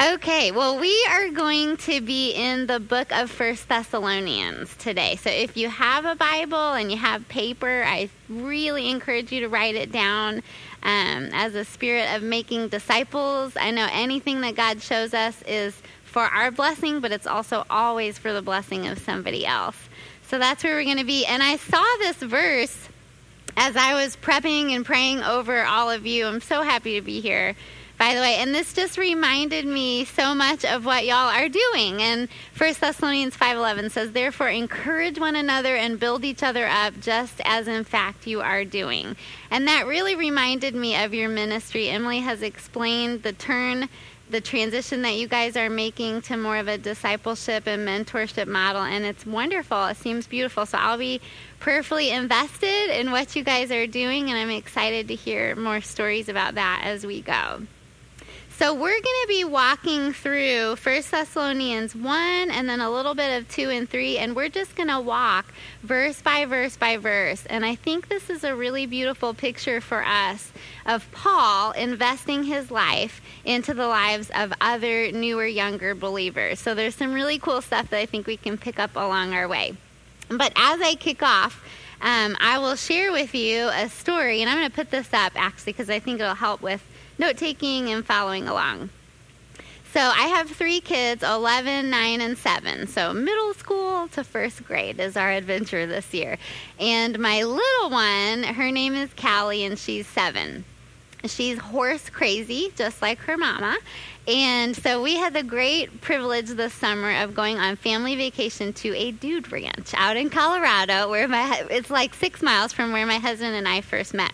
Okay, well, we are going to be in the book of First Thessalonians today. So if you have a Bible and you have paper, I really encourage you to write it down um, as a spirit of making disciples. I know anything that God shows us is for our blessing, but it's also always for the blessing of somebody else. So that's where we're going to be. And I saw this verse as I was prepping and praying over all of you. I'm so happy to be here by the way. And this just reminded me so much of what y'all are doing. And 1 Thessalonians 5:11 says, "Therefore encourage one another and build each other up, just as in fact you are doing." And that really reminded me of your ministry. Emily has explained the turn the transition that you guys are making to more of a discipleship and mentorship model and it's wonderful it seems beautiful so i'll be prayerfully invested in what you guys are doing and i'm excited to hear more stories about that as we go so we're going to be walking through 1 Thessalonians 1 and then a little bit of 2 and 3 and we're just going to walk verse by verse by verse. And I think this is a really beautiful picture for us of Paul investing his life into the lives of other newer younger believers. So there's some really cool stuff that I think we can pick up along our way. But as I kick off, um, I will share with you a story, and I'm going to put this up actually because I think it'll help with note taking and following along. So I have three kids 11, 9, and 7. So middle school to first grade is our adventure this year. And my little one, her name is Callie, and she's 7. She's horse crazy, just like her mama. And so we had the great privilege this summer of going on family vacation to a dude ranch out in Colorado, where my it's like six miles from where my husband and I first met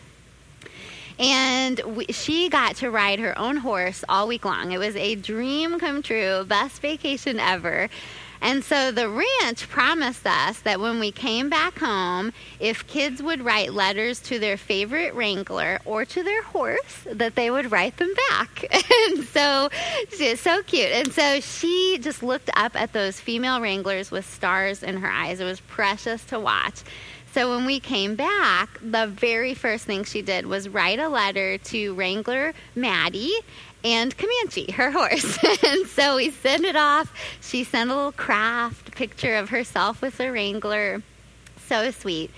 and we, she got to ride her own horse all week long. It was a dream come true, best vacation ever. And so the ranch promised us that when we came back home, if kids would write letters to their favorite wrangler or to their horse, that they would write them back. and so she's so cute. And so she just looked up at those female wranglers with stars in her eyes. It was precious to watch. So when we came back, the very first thing she did was write a letter to Wrangler Maddie and Comanche, her horse. and so we sent it off. She sent a little craft picture of herself with the Wrangler. So sweet.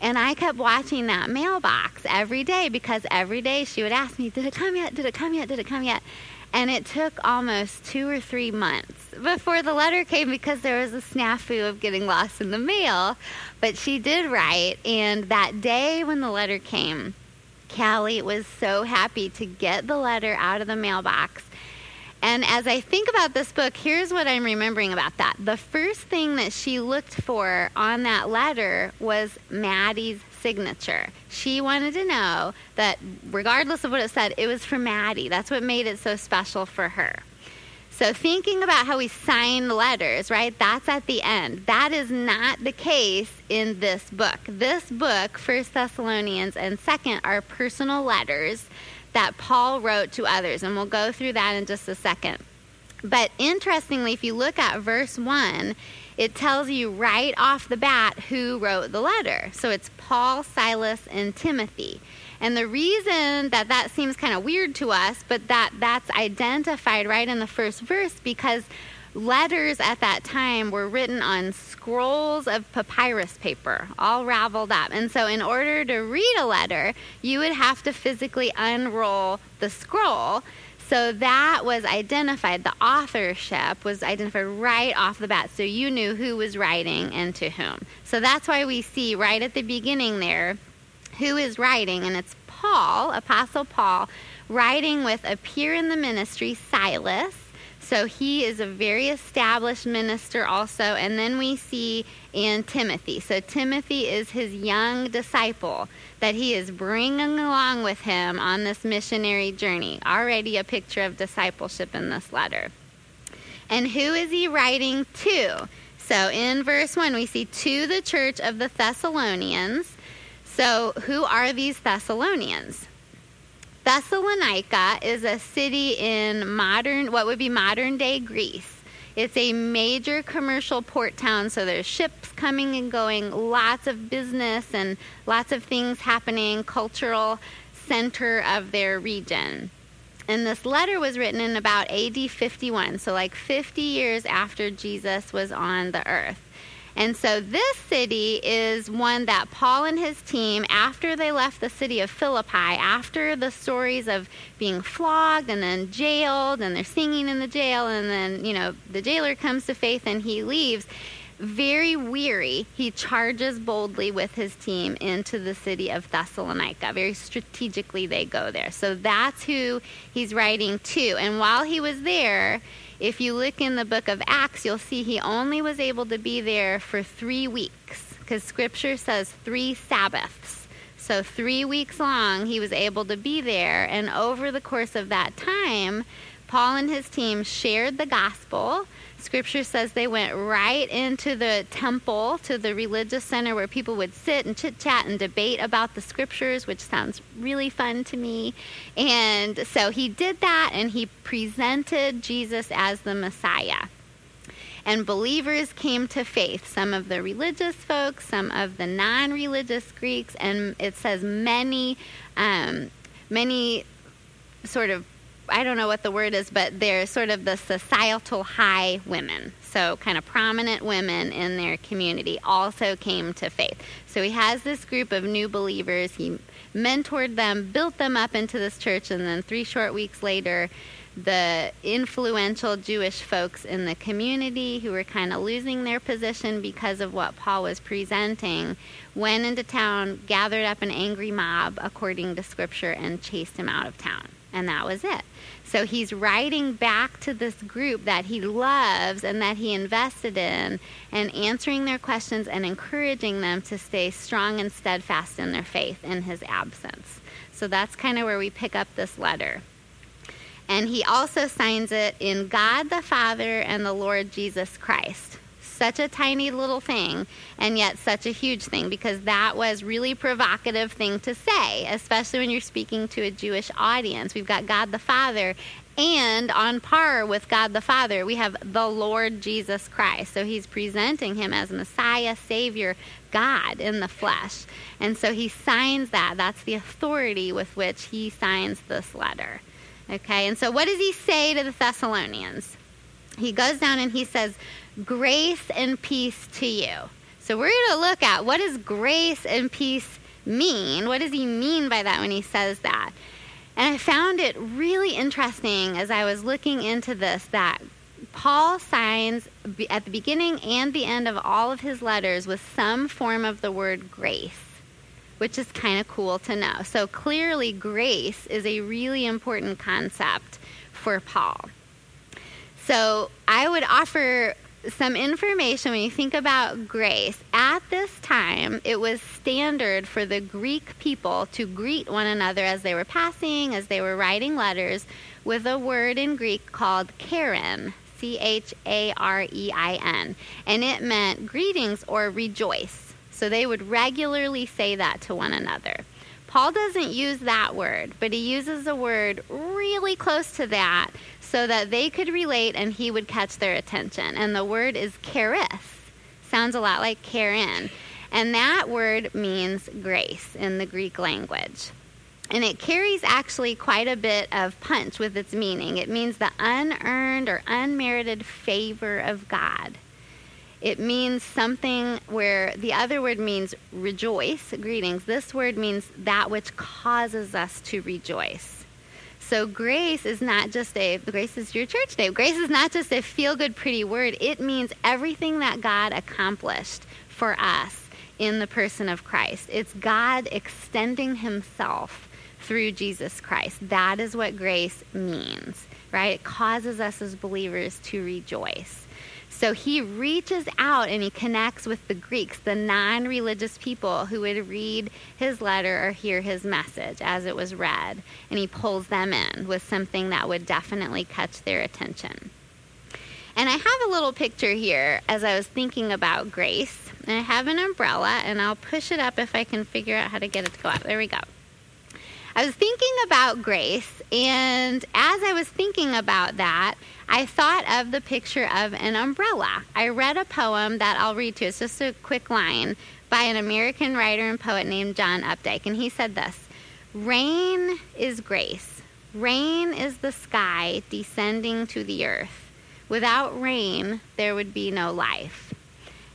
And I kept watching that mailbox every day because every day she would ask me, Did it come yet? Did it come yet? Did it come yet? And it took almost two or three months before the letter came because there was a snafu of getting lost in the mail. But she did write, and that day when the letter came, Callie was so happy to get the letter out of the mailbox. And as I think about this book, here's what I'm remembering about that. The first thing that she looked for on that letter was Maddie's signature. She wanted to know that, regardless of what it said, it was for Maddie. That's what made it so special for her. So, thinking about how we sign letters, right? That's at the end. That is not the case in this book. This book, First Thessalonians and Second, are personal letters that Paul wrote to others, and we'll go through that in just a second. But interestingly, if you look at verse 1, it tells you right off the bat who wrote the letter. So it's Paul, Silas, and Timothy. And the reason that that seems kind of weird to us, but that that's identified right in the first verse because letters at that time were written on scrolls of papyrus paper, all raveled up. And so, in order to read a letter, you would have to physically unroll the scroll. So that was identified. The authorship was identified right off the bat. So you knew who was writing and to whom. So that's why we see right at the beginning there who is writing, and it's Paul, Apostle Paul, writing with a peer in the ministry, Silas. So he is a very established minister also. And then we see in Timothy. So Timothy is his young disciple that he is bringing along with him on this missionary journey. Already a picture of discipleship in this letter. And who is he writing to? So in verse 1, we see to the church of the Thessalonians. So, who are these Thessalonians? Thessalonica is a city in modern, what would be modern day Greece. It's a major commercial port town, so there's ships coming and going, lots of business and lots of things happening, cultural center of their region. And this letter was written in about AD 51, so like 50 years after Jesus was on the earth. And so this city is one that Paul and his team, after they left the city of Philippi, after the stories of being flogged and then jailed, and they're singing in the jail, and then, you know, the jailer comes to faith and he leaves, very weary, he charges boldly with his team into the city of Thessalonica. Very strategically, they go there. So that's who he's writing to. And while he was there, if you look in the book of Acts, you'll see he only was able to be there for three weeks because scripture says three Sabbaths. So, three weeks long, he was able to be there. And over the course of that time, Paul and his team shared the gospel Scripture says they went right into the temple, to the religious center where people would sit and chit chat and debate about the scriptures, which sounds really fun to me. And so he did that and he presented Jesus as the Messiah. And believers came to faith, some of the religious folks, some of the non religious Greeks, and it says many, um, many sort of I don't know what the word is, but they're sort of the societal high women. So, kind of prominent women in their community also came to faith. So, he has this group of new believers. He mentored them, built them up into this church, and then three short weeks later, the influential Jewish folks in the community who were kind of losing their position because of what Paul was presenting went into town, gathered up an angry mob, according to scripture, and chased him out of town. And that was it. So he's writing back to this group that he loves and that he invested in and answering their questions and encouraging them to stay strong and steadfast in their faith in his absence. So that's kind of where we pick up this letter. And he also signs it in God the Father and the Lord Jesus Christ such a tiny little thing and yet such a huge thing because that was really provocative thing to say especially when you're speaking to a jewish audience we've got god the father and on par with God the Father, we have the Lord Jesus Christ. So he's presenting him as Messiah, Savior, God in the flesh. And so he signs that. That's the authority with which he signs this letter. Okay, and so what does he say to the Thessalonians? He goes down and he says, grace and peace to you. So we're going to look at what does grace and peace mean? What does he mean by that when he says that? And I found it really interesting as I was looking into this that Paul signs at the beginning and the end of all of his letters with some form of the word grace, which is kind of cool to know. So clearly, grace is a really important concept for Paul. So I would offer some information when you think about grace. At this time, it was standard for the Greek people to greet one another as they were passing, as they were writing letters, with a word in Greek called charein. C H A R E I N. And it meant greetings or rejoice. So they would regularly say that to one another. Paul doesn't use that word, but he uses a word really close to that so that they could relate and he would catch their attention. And the word is charis. Sounds a lot like charein. And that word means grace in the Greek language. And it carries actually quite a bit of punch with its meaning. It means the unearned or unmerited favor of God. It means something where the other word means rejoice, greetings. This word means that which causes us to rejoice. So grace is not just a grace is your church name. Grace is not just a feel good pretty word. It means everything that God accomplished for us in the person of Christ. It's God extending himself through Jesus Christ. That is what grace means, right? It causes us as believers to rejoice. So he reaches out and he connects with the Greeks, the non religious people who would read his letter or hear his message as it was read. And he pulls them in with something that would definitely catch their attention. And I have a little picture here as I was thinking about grace. And I have an umbrella, and I'll push it up if I can figure out how to get it to go up. There we go. I was thinking about grace, and as I was thinking about that, I thought of the picture of an umbrella. I read a poem that I'll read to. you. It's just a quick line by an American writer and poet named John Updike, and he said this Rain is grace, Rain is the sky descending to the earth. Without rain, there would be no life.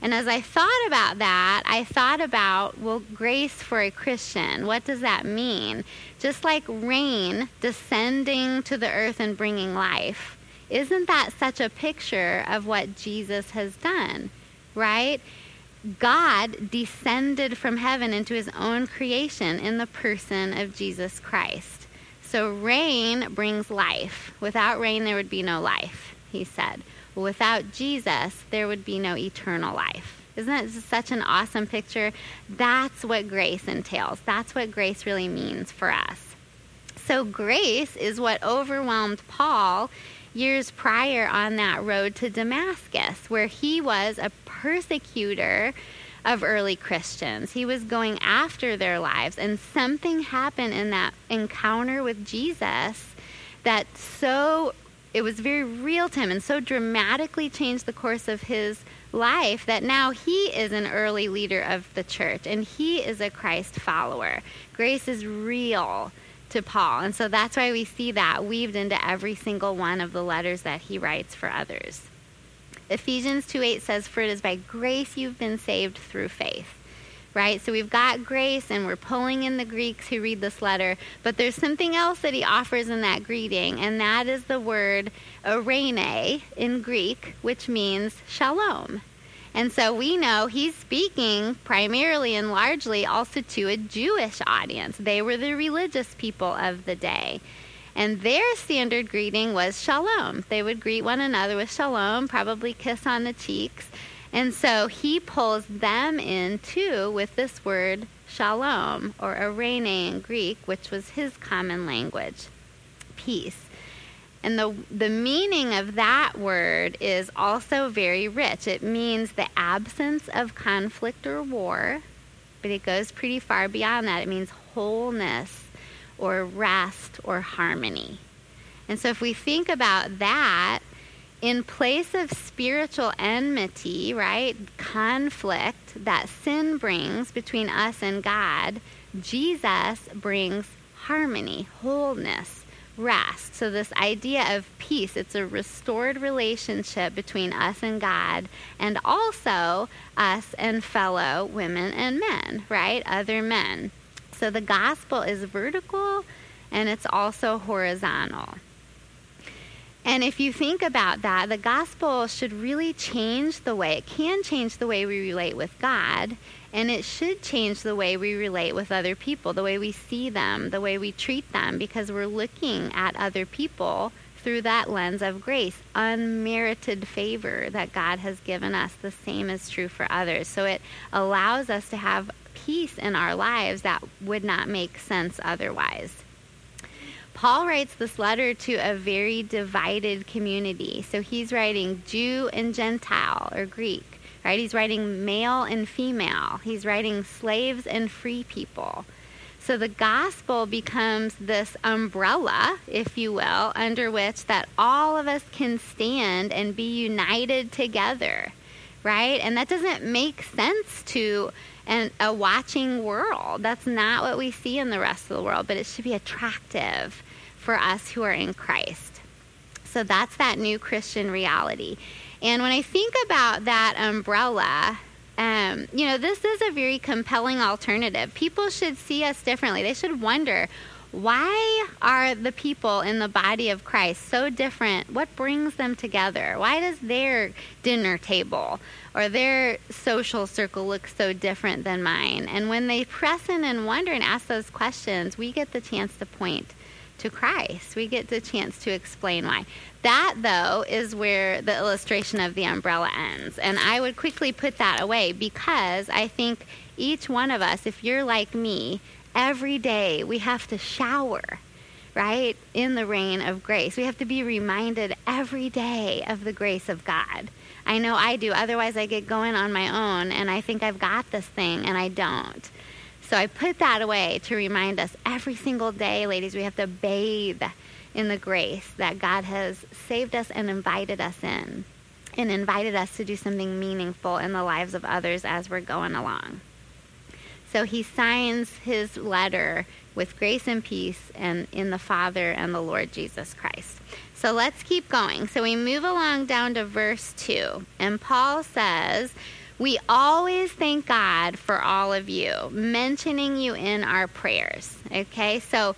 And as I thought about that, I thought about, well, grace for a Christian. What does that mean? Just like rain descending to the earth and bringing life. Isn't that such a picture of what Jesus has done? Right? God descended from heaven into his own creation in the person of Jesus Christ. So rain brings life. Without rain, there would be no life, he said. Without Jesus, there would be no eternal life. Isn't that such an awesome picture? That's what grace entails. That's what grace really means for us. So, grace is what overwhelmed Paul years prior on that road to Damascus, where he was a persecutor of early Christians. He was going after their lives, and something happened in that encounter with Jesus that so it was very real to him and so dramatically changed the course of his life that now he is an early leader of the church and he is a Christ follower. Grace is real to Paul. And so that's why we see that weaved into every single one of the letters that he writes for others. Ephesians 2 8 says, For it is by grace you've been saved through faith right? So we've got grace and we're pulling in the Greeks who read this letter, but there's something else that he offers in that greeting, and that is the word eirene in Greek, which means shalom. And so we know he's speaking primarily and largely also to a Jewish audience. They were the religious people of the day. And their standard greeting was shalom. They would greet one another with shalom, probably kiss on the cheeks. And so he pulls them in too with this word shalom, or eirene in Greek, which was his common language peace. And the, the meaning of that word is also very rich. It means the absence of conflict or war, but it goes pretty far beyond that. It means wholeness or rest or harmony. And so if we think about that, in place of spiritual enmity, right, conflict that sin brings between us and God, Jesus brings harmony, wholeness, rest. So, this idea of peace, it's a restored relationship between us and God, and also us and fellow women and men, right? Other men. So, the gospel is vertical and it's also horizontal. And if you think about that, the gospel should really change the way, it can change the way we relate with God, and it should change the way we relate with other people, the way we see them, the way we treat them, because we're looking at other people through that lens of grace, unmerited favor that God has given us. The same is true for others. So it allows us to have peace in our lives that would not make sense otherwise. Paul writes this letter to a very divided community. So he's writing Jew and Gentile or Greek, right? He's writing male and female. He's writing slaves and free people. So the gospel becomes this umbrella, if you will, under which that all of us can stand and be united together, right? And that doesn't make sense to a watching world. That's not what we see in the rest of the world, but it should be attractive for us who are in Christ. So that's that new Christian reality. And when I think about that umbrella, um, you know, this is a very compelling alternative. People should see us differently. They should wonder why are the people in the body of Christ so different? What brings them together? Why does their dinner table or their social circle look so different than mine? And when they press in and wonder and ask those questions, we get the chance to point to Christ. We get the chance to explain why. That, though, is where the illustration of the umbrella ends. And I would quickly put that away because I think each one of us, if you're like me, every day we have to shower, right, in the rain of grace. We have to be reminded every day of the grace of God. I know I do. Otherwise, I get going on my own and I think I've got this thing and I don't. So I put that away to remind us every single day, ladies, we have to bathe in the grace that God has saved us and invited us in, and invited us to do something meaningful in the lives of others as we're going along. So he signs his letter with grace and peace and in the Father and the Lord Jesus Christ. So let's keep going. So we move along down to verse 2. And Paul says, We always thank God for all of you, mentioning you in our prayers. Okay, so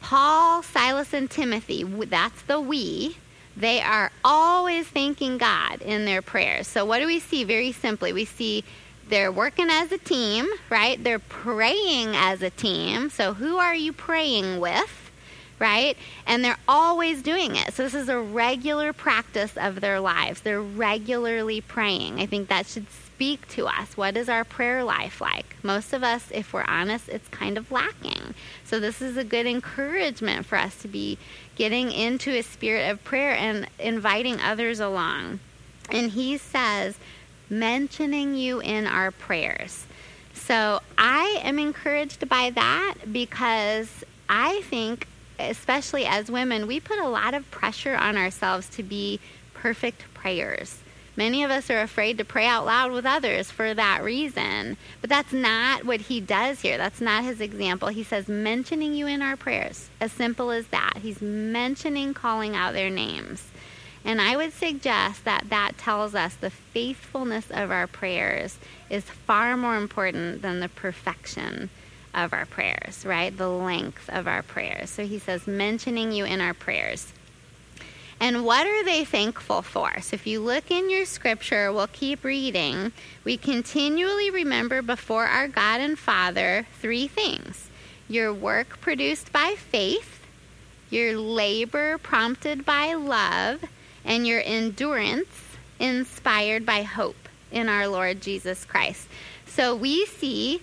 Paul, Silas, and Timothy, that's the we. They are always thanking God in their prayers. So, what do we see very simply? We see they're working as a team, right? They're praying as a team. So, who are you praying with? Right? And they're always doing it. So, this is a regular practice of their lives. They're regularly praying. I think that should speak to us. What is our prayer life like? Most of us, if we're honest, it's kind of lacking. So, this is a good encouragement for us to be getting into a spirit of prayer and inviting others along. And he says, mentioning you in our prayers. So, I am encouraged by that because I think, especially as women, we put a lot of pressure on ourselves to be perfect prayers. Many of us are afraid to pray out loud with others for that reason. But that's not what he does here. That's not his example. He says, mentioning you in our prayers. As simple as that. He's mentioning calling out their names. And I would suggest that that tells us the faithfulness of our prayers is far more important than the perfection of our prayers, right? The length of our prayers. So he says, mentioning you in our prayers. And what are they thankful for? So if you look in your scripture, we'll keep reading. We continually remember before our God and Father three things your work produced by faith, your labor prompted by love, and your endurance inspired by hope in our Lord Jesus Christ. So we see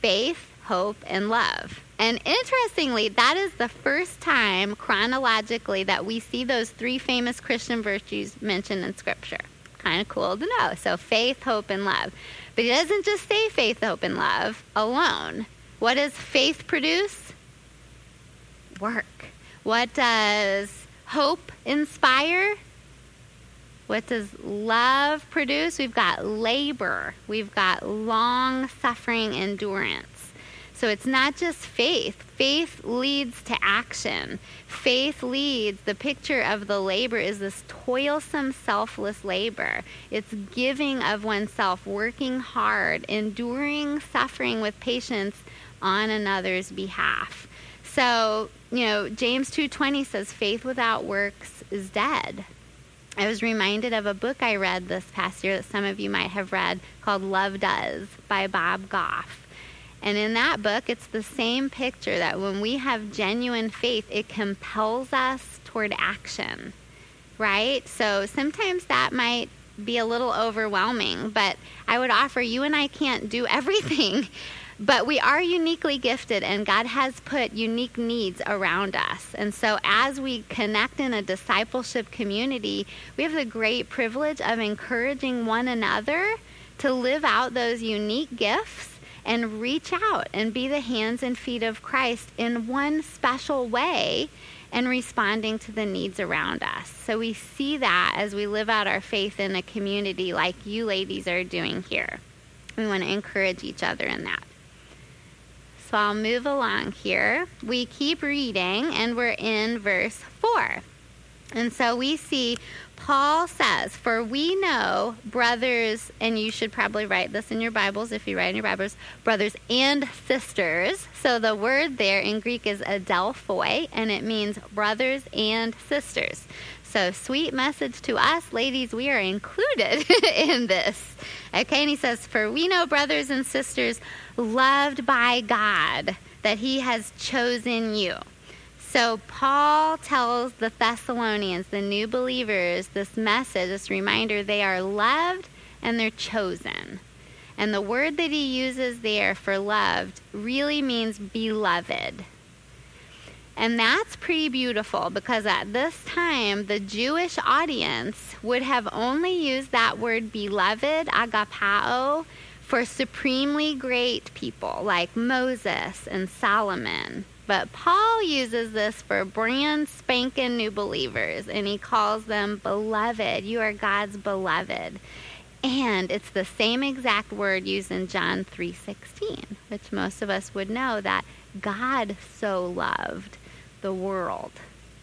faith, hope, and love. And interestingly, that is the first time chronologically that we see those three famous Christian virtues mentioned in Scripture. Kind of cool to know. So, faith, hope, and love. But he doesn't just say faith, hope, and love alone. What does faith produce? Work. What does hope inspire? What does love produce? We've got labor, we've got long suffering endurance. So it's not just faith. Faith leads to action. Faith leads, the picture of the labor is this toilsome, selfless labor. It's giving of oneself, working hard, enduring suffering with patience on another's behalf. So, you know, James 2:20 says faith without works is dead. I was reminded of a book I read this past year that some of you might have read called Love Does by Bob Goff. And in that book, it's the same picture that when we have genuine faith, it compels us toward action, right? So sometimes that might be a little overwhelming, but I would offer you and I can't do everything. But we are uniquely gifted, and God has put unique needs around us. And so, as we connect in a discipleship community, we have the great privilege of encouraging one another to live out those unique gifts and reach out and be the hands and feet of Christ in one special way and responding to the needs around us. So we see that as we live out our faith in a community like you ladies are doing here. We want to encourage each other in that. So I'll move along here. We keep reading and we're in verse 4. And so we see Paul says, For we know, brothers, and you should probably write this in your Bibles if you write in your Bibles, brothers and sisters. So the word there in Greek is adelphoi, and it means brothers and sisters. So, sweet message to us, ladies, we are included in this. Okay, and he says, For we know, brothers and sisters, loved by God, that he has chosen you. So, Paul tells the Thessalonians, the new believers, this message, this reminder they are loved and they're chosen. And the word that he uses there for loved really means beloved. And that's pretty beautiful because at this time, the Jewish audience would have only used that word beloved, agapao, for supremely great people like Moses and Solomon. But Paul uses this for brand spanking new believers, and he calls them beloved. You are God's beloved. And it's the same exact word used in John 3:16, which most of us would know that God so loved the world,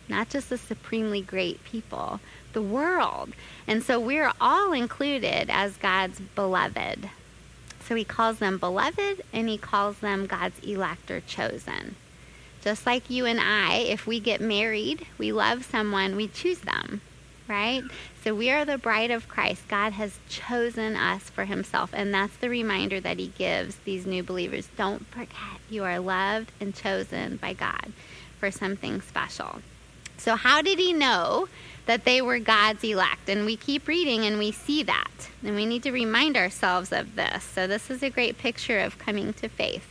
not just the supremely great people, the world. And so we're all included as God's beloved. So he calls them beloved and he calls them God's elect or chosen. Just like you and I, if we get married, we love someone, we choose them, right? So we are the bride of Christ. God has chosen us for himself. And that's the reminder that he gives these new believers. Don't forget, you are loved and chosen by God for something special. So, how did he know that they were God's elect? And we keep reading and we see that. And we need to remind ourselves of this. So, this is a great picture of coming to faith.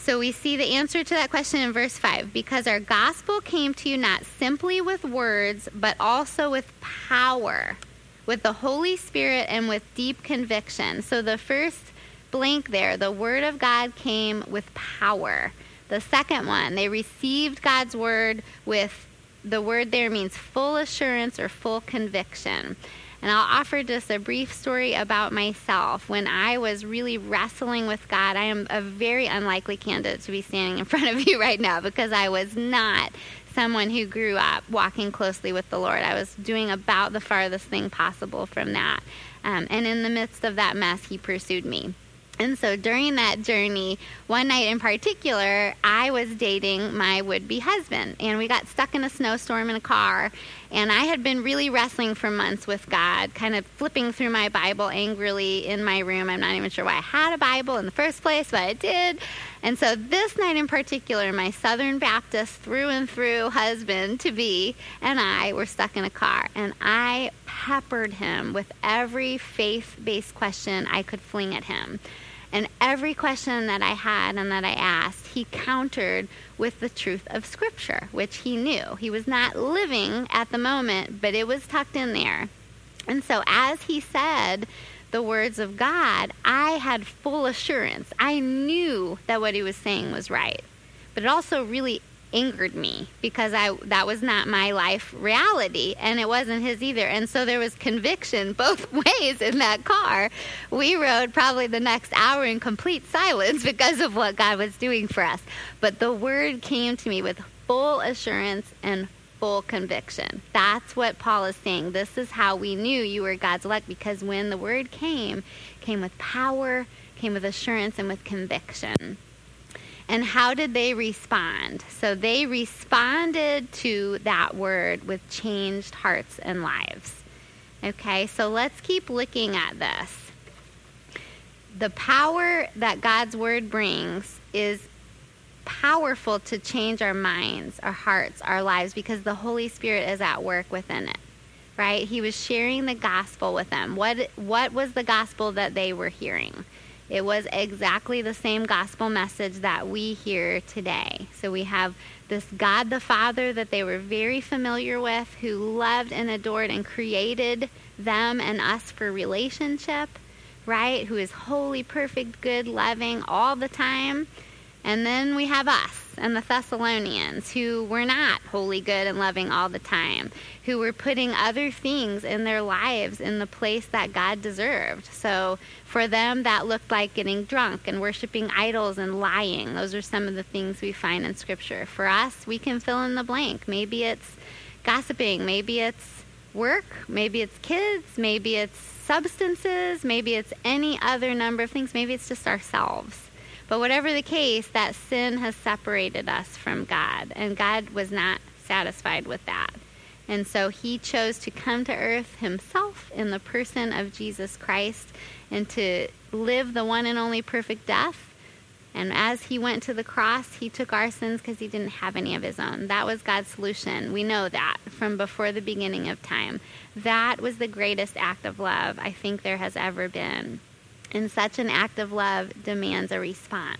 So we see the answer to that question in verse 5 because our gospel came to you not simply with words, but also with power, with the Holy Spirit, and with deep conviction. So the first blank there, the word of God came with power. The second one, they received God's word with the word there means full assurance or full conviction. And I'll offer just a brief story about myself. When I was really wrestling with God, I am a very unlikely candidate to be standing in front of you right now because I was not someone who grew up walking closely with the Lord. I was doing about the farthest thing possible from that. Um, and in the midst of that mess, He pursued me. And so during that journey, one night in particular, I was dating my would be husband, and we got stuck in a snowstorm in a car. And I had been really wrestling for months with God, kind of flipping through my Bible angrily in my room. I'm not even sure why I had a Bible in the first place, but I did. And so this night in particular, my Southern Baptist through and through husband to be and I were stuck in a car. And I peppered him with every faith based question I could fling at him. And every question that I had and that I asked, he countered with the truth of Scripture, which he knew. He was not living at the moment, but it was tucked in there. And so, as he said the words of God, I had full assurance. I knew that what he was saying was right. But it also really angered me because I that was not my life reality and it wasn't his either. And so there was conviction both ways in that car. We rode probably the next hour in complete silence because of what God was doing for us. But the word came to me with full assurance and full conviction. That's what Paul is saying. This is how we knew you were God's elect because when the word came, came with power, came with assurance and with conviction. And how did they respond? So they responded to that word with changed hearts and lives. Okay, so let's keep looking at this. The power that God's word brings is powerful to change our minds, our hearts, our lives because the Holy Spirit is at work within it. Right? He was sharing the gospel with them. What what was the gospel that they were hearing? It was exactly the same gospel message that we hear today. So we have this God the Father that they were very familiar with, who loved and adored and created them and us for relationship, right? Who is holy, perfect, good, loving all the time. And then we have us and the Thessalonians who were not holy, good, and loving all the time, who were putting other things in their lives in the place that God deserved. So for them, that looked like getting drunk and worshiping idols and lying. Those are some of the things we find in Scripture. For us, we can fill in the blank. Maybe it's gossiping, maybe it's work, maybe it's kids, maybe it's substances, maybe it's any other number of things, maybe it's just ourselves. But whatever the case, that sin has separated us from God, and God was not satisfied with that. And so he chose to come to earth himself in the person of Jesus Christ and to live the one and only perfect death. And as he went to the cross, he took our sins because he didn't have any of his own. That was God's solution. We know that from before the beginning of time. That was the greatest act of love I think there has ever been. And such an act of love demands a response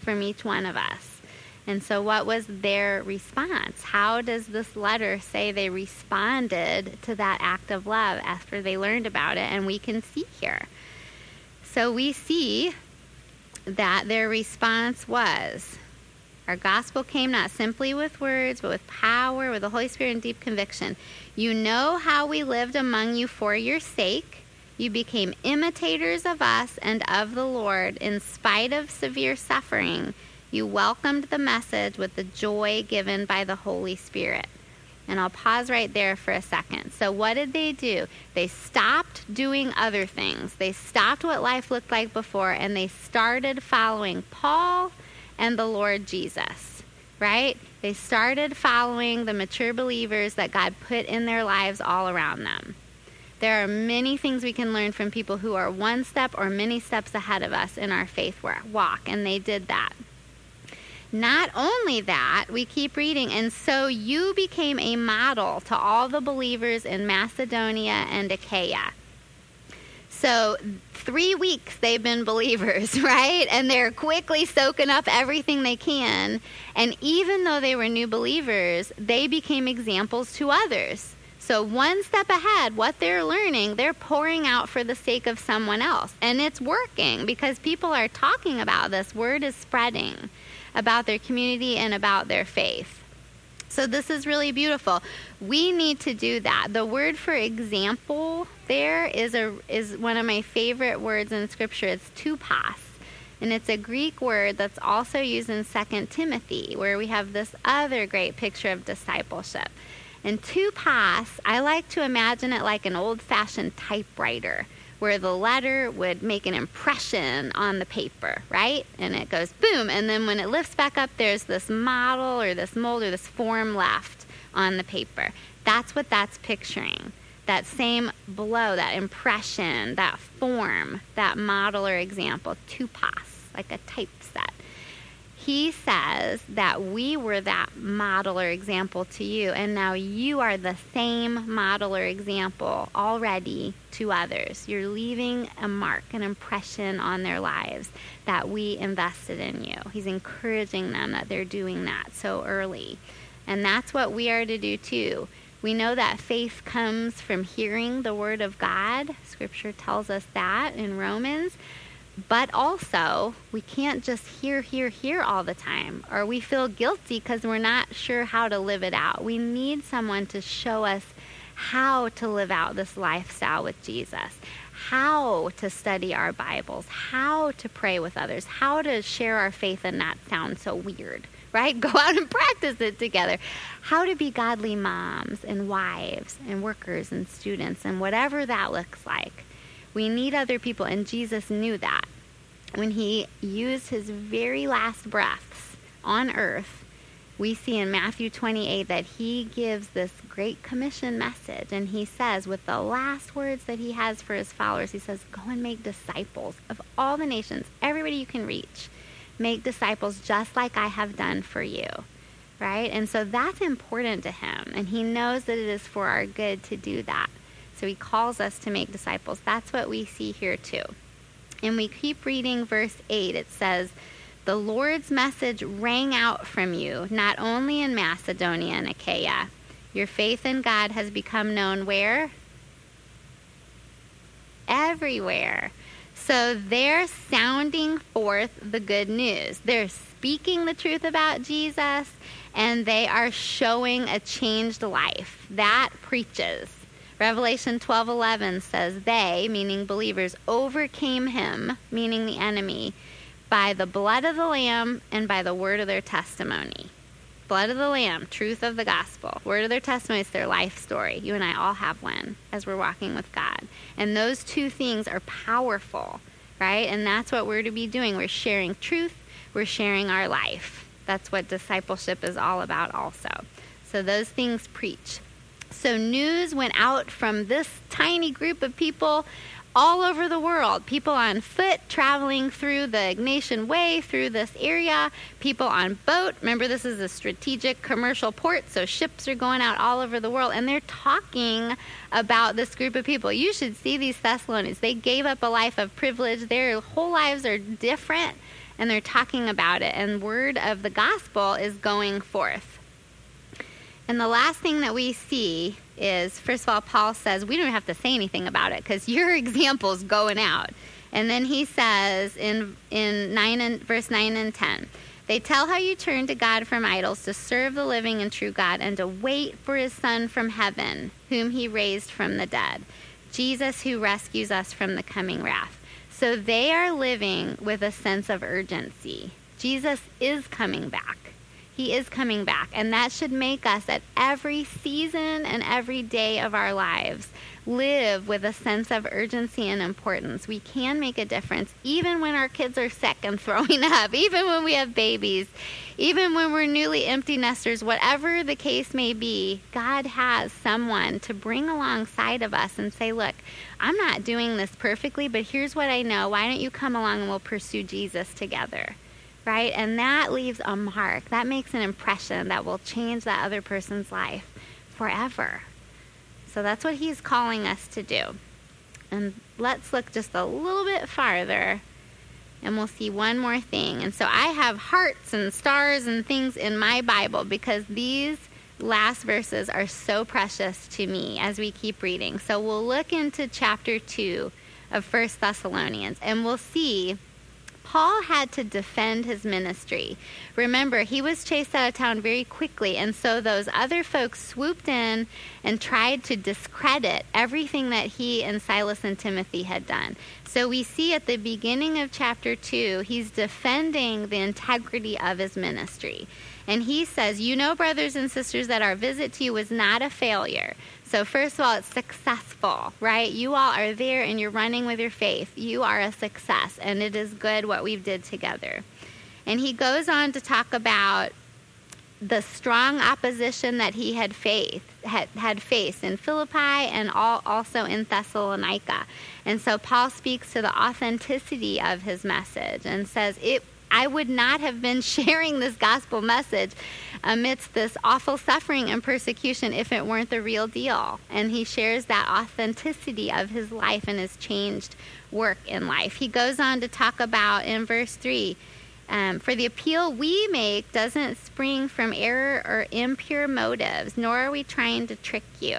from each one of us. And so, what was their response? How does this letter say they responded to that act of love after they learned about it? And we can see here. So, we see that their response was our gospel came not simply with words, but with power, with the Holy Spirit, and deep conviction. You know how we lived among you for your sake you became imitators of us and of the Lord in spite of severe suffering. You welcomed the message with the joy given by the Holy Spirit. And I'll pause right there for a second. So, what did they do? They stopped doing other things. They stopped what life looked like before and they started following Paul and the Lord Jesus, right? They started following the mature believers that God put in their lives all around them. There are many things we can learn from people who are one step or many steps ahead of us in our faith walk, and they did that. Not only that, we keep reading, and so you became a model to all the believers in Macedonia and Achaia. So, three weeks they've been believers, right? And they're quickly soaking up everything they can. And even though they were new believers, they became examples to others. So, one step ahead, what they're learning, they're pouring out for the sake of someone else. And it's working because people are talking about this. Word is spreading about their community and about their faith. So this is really beautiful. We need to do that. The word for example there is a is one of my favorite words in scripture. It's tupos. And it's a Greek word that's also used in 2 Timothy, where we have this other great picture of discipleship. And tupos, I like to imagine it like an old fashioned typewriter where the letter would make an impression on the paper, right? And it goes boom. And then when it lifts back up, there's this model or this mold or this form left on the paper. That's what that's picturing. That same blow, that impression, that form, that model or example, tupos, like a typeset he says that we were that model or example to you, and now you are the same model or example already to others. You're leaving a mark, an impression on their lives that we invested in you. He's encouraging them that they're doing that so early. And that's what we are to do too. We know that faith comes from hearing the Word of God. Scripture tells us that in Romans. But also, we can't just hear, hear, hear all the time, or we feel guilty because we're not sure how to live it out. We need someone to show us how to live out this lifestyle with Jesus, how to study our Bibles, how to pray with others, how to share our faith and not sound so weird, right? Go out and practice it together. How to be godly moms and wives and workers and students and whatever that looks like. We need other people, and Jesus knew that. When he used his very last breaths on earth, we see in Matthew 28 that he gives this great commission message. And he says, with the last words that he has for his followers, he says, Go and make disciples of all the nations, everybody you can reach. Make disciples just like I have done for you. Right? And so that's important to him. And he knows that it is for our good to do that. So he calls us to make disciples. That's what we see here too. And we keep reading verse 8. It says, The Lord's message rang out from you, not only in Macedonia and Achaia. Your faith in God has become known where? Everywhere. So they're sounding forth the good news. They're speaking the truth about Jesus and they are showing a changed life. That preaches. Revelation 12:11 says they, meaning believers, overcame him, meaning the enemy, by the blood of the lamb and by the word of their testimony. Blood of the lamb, truth of the gospel. Word of their testimony is their life story. You and I all have one as we're walking with God. And those two things are powerful, right? And that's what we're to be doing. We're sharing truth, we're sharing our life. That's what discipleship is all about also. So those things preach. So news went out from this tiny group of people all over the world. People on foot traveling through the Egnatian Way through this area, people on boat. Remember, this is a strategic commercial port, so ships are going out all over the world, and they're talking about this group of people. You should see these Thessalonians. They gave up a life of privilege, their whole lives are different, and they're talking about it, and word of the gospel is going forth. And the last thing that we see is first of all, Paul says, we don't have to say anything about it because your example's going out. And then he says in, in 9 and, verse 9 and 10, they tell how you turn to God from idols to serve the living and true God and to wait for his Son from heaven, whom he raised from the dead, Jesus who rescues us from the coming wrath. So they are living with a sense of urgency Jesus is coming back. He is coming back. And that should make us at every season and every day of our lives live with a sense of urgency and importance. We can make a difference even when our kids are sick and throwing up, even when we have babies, even when we're newly empty nesters, whatever the case may be, God has someone to bring alongside of us and say, Look, I'm not doing this perfectly, but here's what I know. Why don't you come along and we'll pursue Jesus together? Right? And that leaves a mark. That makes an impression that will change that other person's life forever. So that's what he's calling us to do. And let's look just a little bit farther and we'll see one more thing. And so I have hearts and stars and things in my Bible because these last verses are so precious to me as we keep reading. So we'll look into chapter 2 of First Thessalonians and we'll see Paul had to defend his ministry. Remember, he was chased out of town very quickly, and so those other folks swooped in and tried to discredit everything that he and Silas and Timothy had done. So we see at the beginning of chapter 2, he's defending the integrity of his ministry. And he says, You know, brothers and sisters, that our visit to you was not a failure. So, first of all, it's successful, right? You all are there and you're running with your faith. You are a success, and it is good what we've did together. And he goes on to talk about the strong opposition that he had faith had, had faced in Philippi and all, also in Thessalonica. And so Paul speaks to the authenticity of his message and says it I would not have been sharing this gospel message amidst this awful suffering and persecution if it weren't the real deal. And he shares that authenticity of his life and his changed work in life. He goes on to talk about in verse 3 um, for the appeal we make doesn't spring from error or impure motives, nor are we trying to trick you.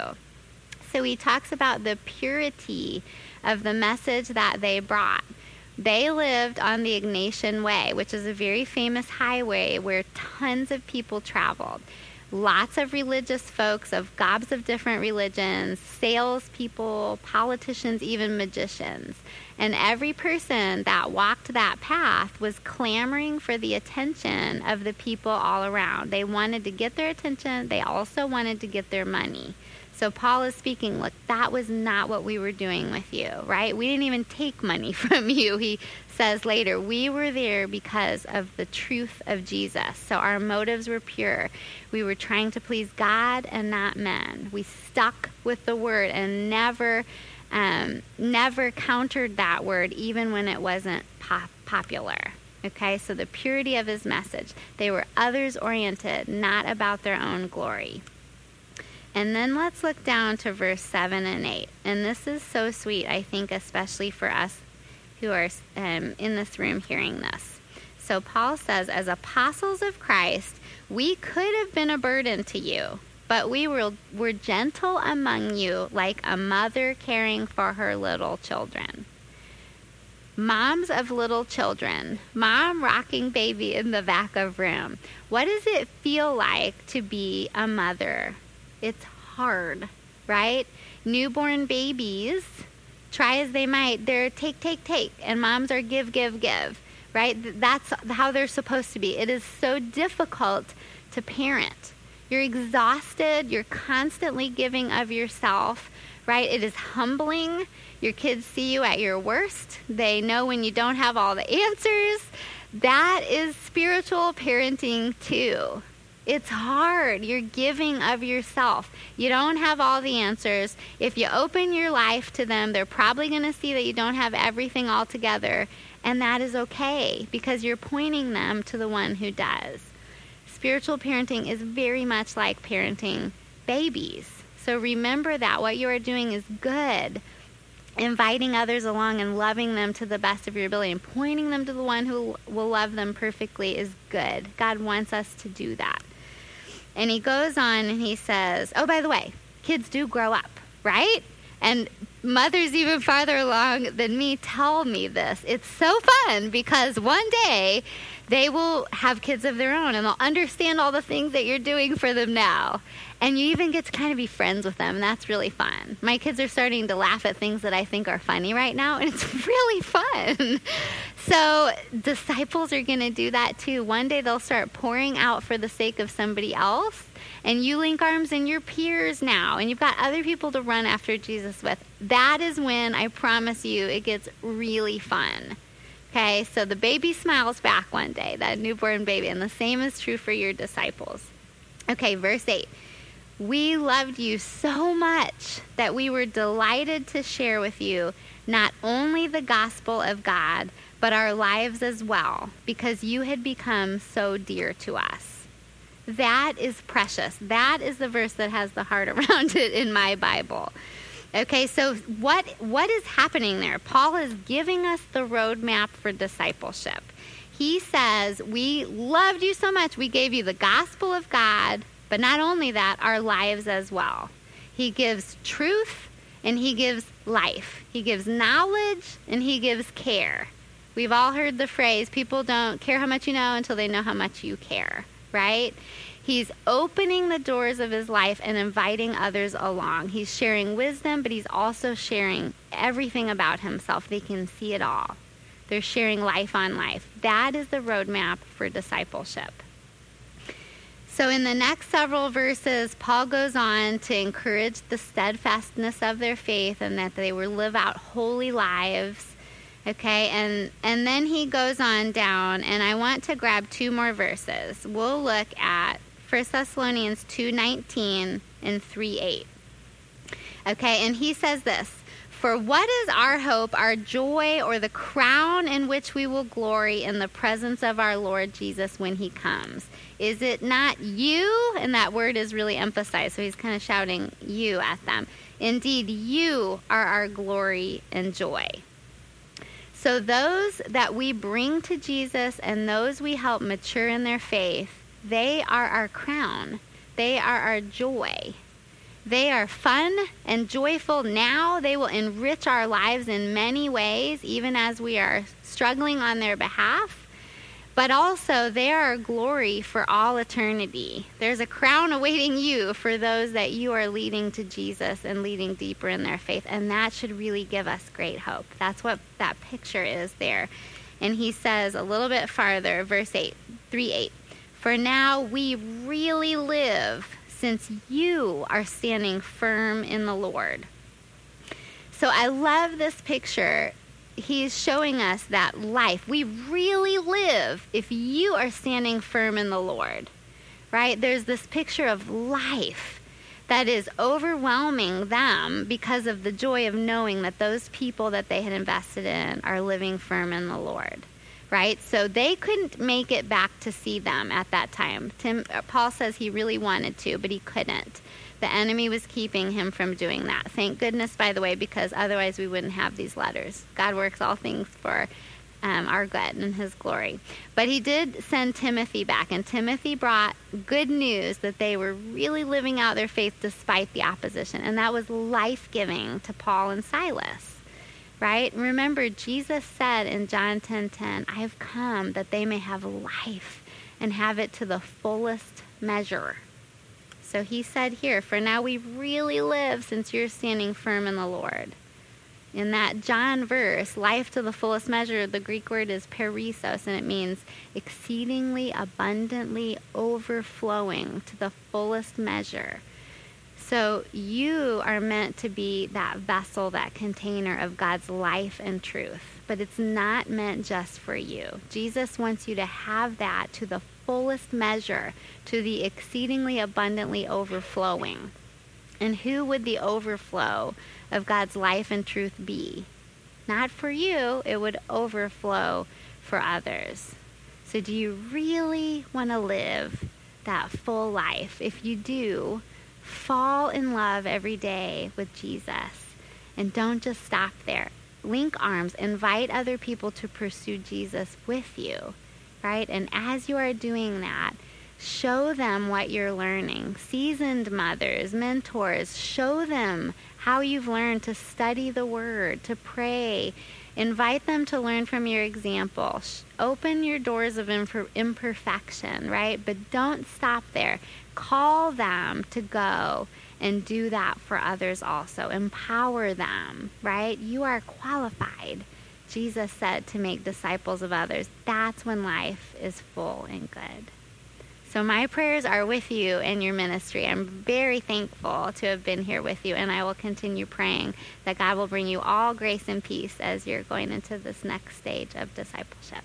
So he talks about the purity of the message that they brought. They lived on the Egnatian Way, which is a very famous highway where tons of people traveled. Lots of religious folks of gobs of different religions, salespeople, politicians, even magicians. And every person that walked that path was clamoring for the attention of the people all around. They wanted to get their attention, they also wanted to get their money. So Paul is speaking, look, that was not what we were doing with you, right? We didn't even take money from you. He says later, we were there because of the truth of Jesus. So our motives were pure. We were trying to please God and not men. We stuck with the word and never um, never countered that word even when it wasn't pop- popular. Okay, so the purity of his message. They were others oriented, not about their own glory. And then let's look down to verse 7 and 8. And this is so sweet, I think, especially for us who are um, in this room hearing this. So Paul says, As apostles of Christ, we could have been a burden to you, but we were, were gentle among you like a mother caring for her little children. Moms of little children, mom rocking baby in the back of room. What does it feel like to be a mother it's hard, right? Newborn babies, try as they might, they're take, take, take, and moms are give, give, give, right? That's how they're supposed to be. It is so difficult to parent. You're exhausted, you're constantly giving of yourself, right? It is humbling. Your kids see you at your worst, they know when you don't have all the answers. That is spiritual parenting too, it's hard. You're giving of yourself. You don't have all the answers. If you open your life to them, they're probably going to see that you don't have everything all together. And that is okay because you're pointing them to the one who does. Spiritual parenting is very much like parenting babies. So remember that what you are doing is good. Inviting others along and loving them to the best of your ability and pointing them to the one who will love them perfectly is good. God wants us to do that. And he goes on and he says, Oh, by the way, kids do grow up, right? And mothers even farther along than me tell me this. It's so fun because one day they will have kids of their own and they'll understand all the things that you're doing for them now. And you even get to kind of be friends with them, and that's really fun. My kids are starting to laugh at things that I think are funny right now, and it's really fun. so, disciples are going to do that too. One day they'll start pouring out for the sake of somebody else, and you link arms in your peers now, and you've got other people to run after Jesus with. That is when I promise you it gets really fun. Okay, so the baby smiles back one day, that newborn baby, and the same is true for your disciples. Okay, verse 8. We loved you so much that we were delighted to share with you not only the gospel of God, but our lives as well, because you had become so dear to us. That is precious. That is the verse that has the heart around it in my Bible. Okay, so what what is happening there? Paul is giving us the roadmap for discipleship. He says, "We loved you so much. We gave you the gospel of God, but not only that, our lives as well. He gives truth and he gives life. He gives knowledge and he gives care. We've all heard the phrase people don't care how much you know until they know how much you care, right? He's opening the doors of his life and inviting others along. He's sharing wisdom, but he's also sharing everything about himself. They can see it all. They're sharing life on life. That is the roadmap for discipleship. So, in the next several verses, Paul goes on to encourage the steadfastness of their faith and that they will live out holy lives. Okay, and, and then he goes on down, and I want to grab two more verses. We'll look at 1 Thessalonians 2.19 and 3.8. Okay, and he says this for what is our hope, our joy, or the crown in which we will glory in the presence of our Lord Jesus when he comes? Is it not you? And that word is really emphasized, so he's kind of shouting you at them. Indeed, you are our glory and joy. So, those that we bring to Jesus and those we help mature in their faith, they are our crown. They are our joy. They are fun and joyful now. They will enrich our lives in many ways, even as we are struggling on their behalf. But also, they are glory for all eternity. There's a crown awaiting you for those that you are leading to Jesus and leading deeper in their faith. And that should really give us great hope. That's what that picture is there. And he says a little bit farther, verse 8, 3 8. For now we really live since you are standing firm in the Lord. So I love this picture. He's showing us that life. We really live if you are standing firm in the Lord, right? There's this picture of life that is overwhelming them because of the joy of knowing that those people that they had invested in are living firm in the Lord right? So they couldn't make it back to see them at that time. Tim, uh, Paul says he really wanted to, but he couldn't. The enemy was keeping him from doing that. Thank goodness, by the way, because otherwise we wouldn't have these letters. God works all things for um, our good and his glory. But he did send Timothy back, and Timothy brought good news that they were really living out their faith despite the opposition. And that was life giving to Paul and Silas right? Remember, Jesus said in John 10:10, 10, 10, I have come that they may have life and have it to the fullest measure. So he said here, For now we really live since you're standing firm in the Lord. In that John verse, life to the fullest measure, the Greek word is perissos, and it means exceedingly abundantly overflowing to the fullest measure. So you are meant to be that vessel, that container of God's life and truth. But it's not meant just for you. Jesus wants you to have that to the fullest measure, to the exceedingly abundantly overflowing. And who would the overflow of God's life and truth be? Not for you, it would overflow for others. So, do you really want to live that full life? If you do, Fall in love every day with Jesus. And don't just stop there. Link arms, invite other people to pursue Jesus with you, right? And as you are doing that, Show them what you're learning. Seasoned mothers, mentors, show them how you've learned to study the Word, to pray. Invite them to learn from your example. Open your doors of imperfection, right? But don't stop there. Call them to go and do that for others also. Empower them, right? You are qualified, Jesus said, to make disciples of others. That's when life is full and good. So my prayers are with you in your ministry. I'm very thankful to have been here with you, and I will continue praying that God will bring you all grace and peace as you're going into this next stage of discipleship.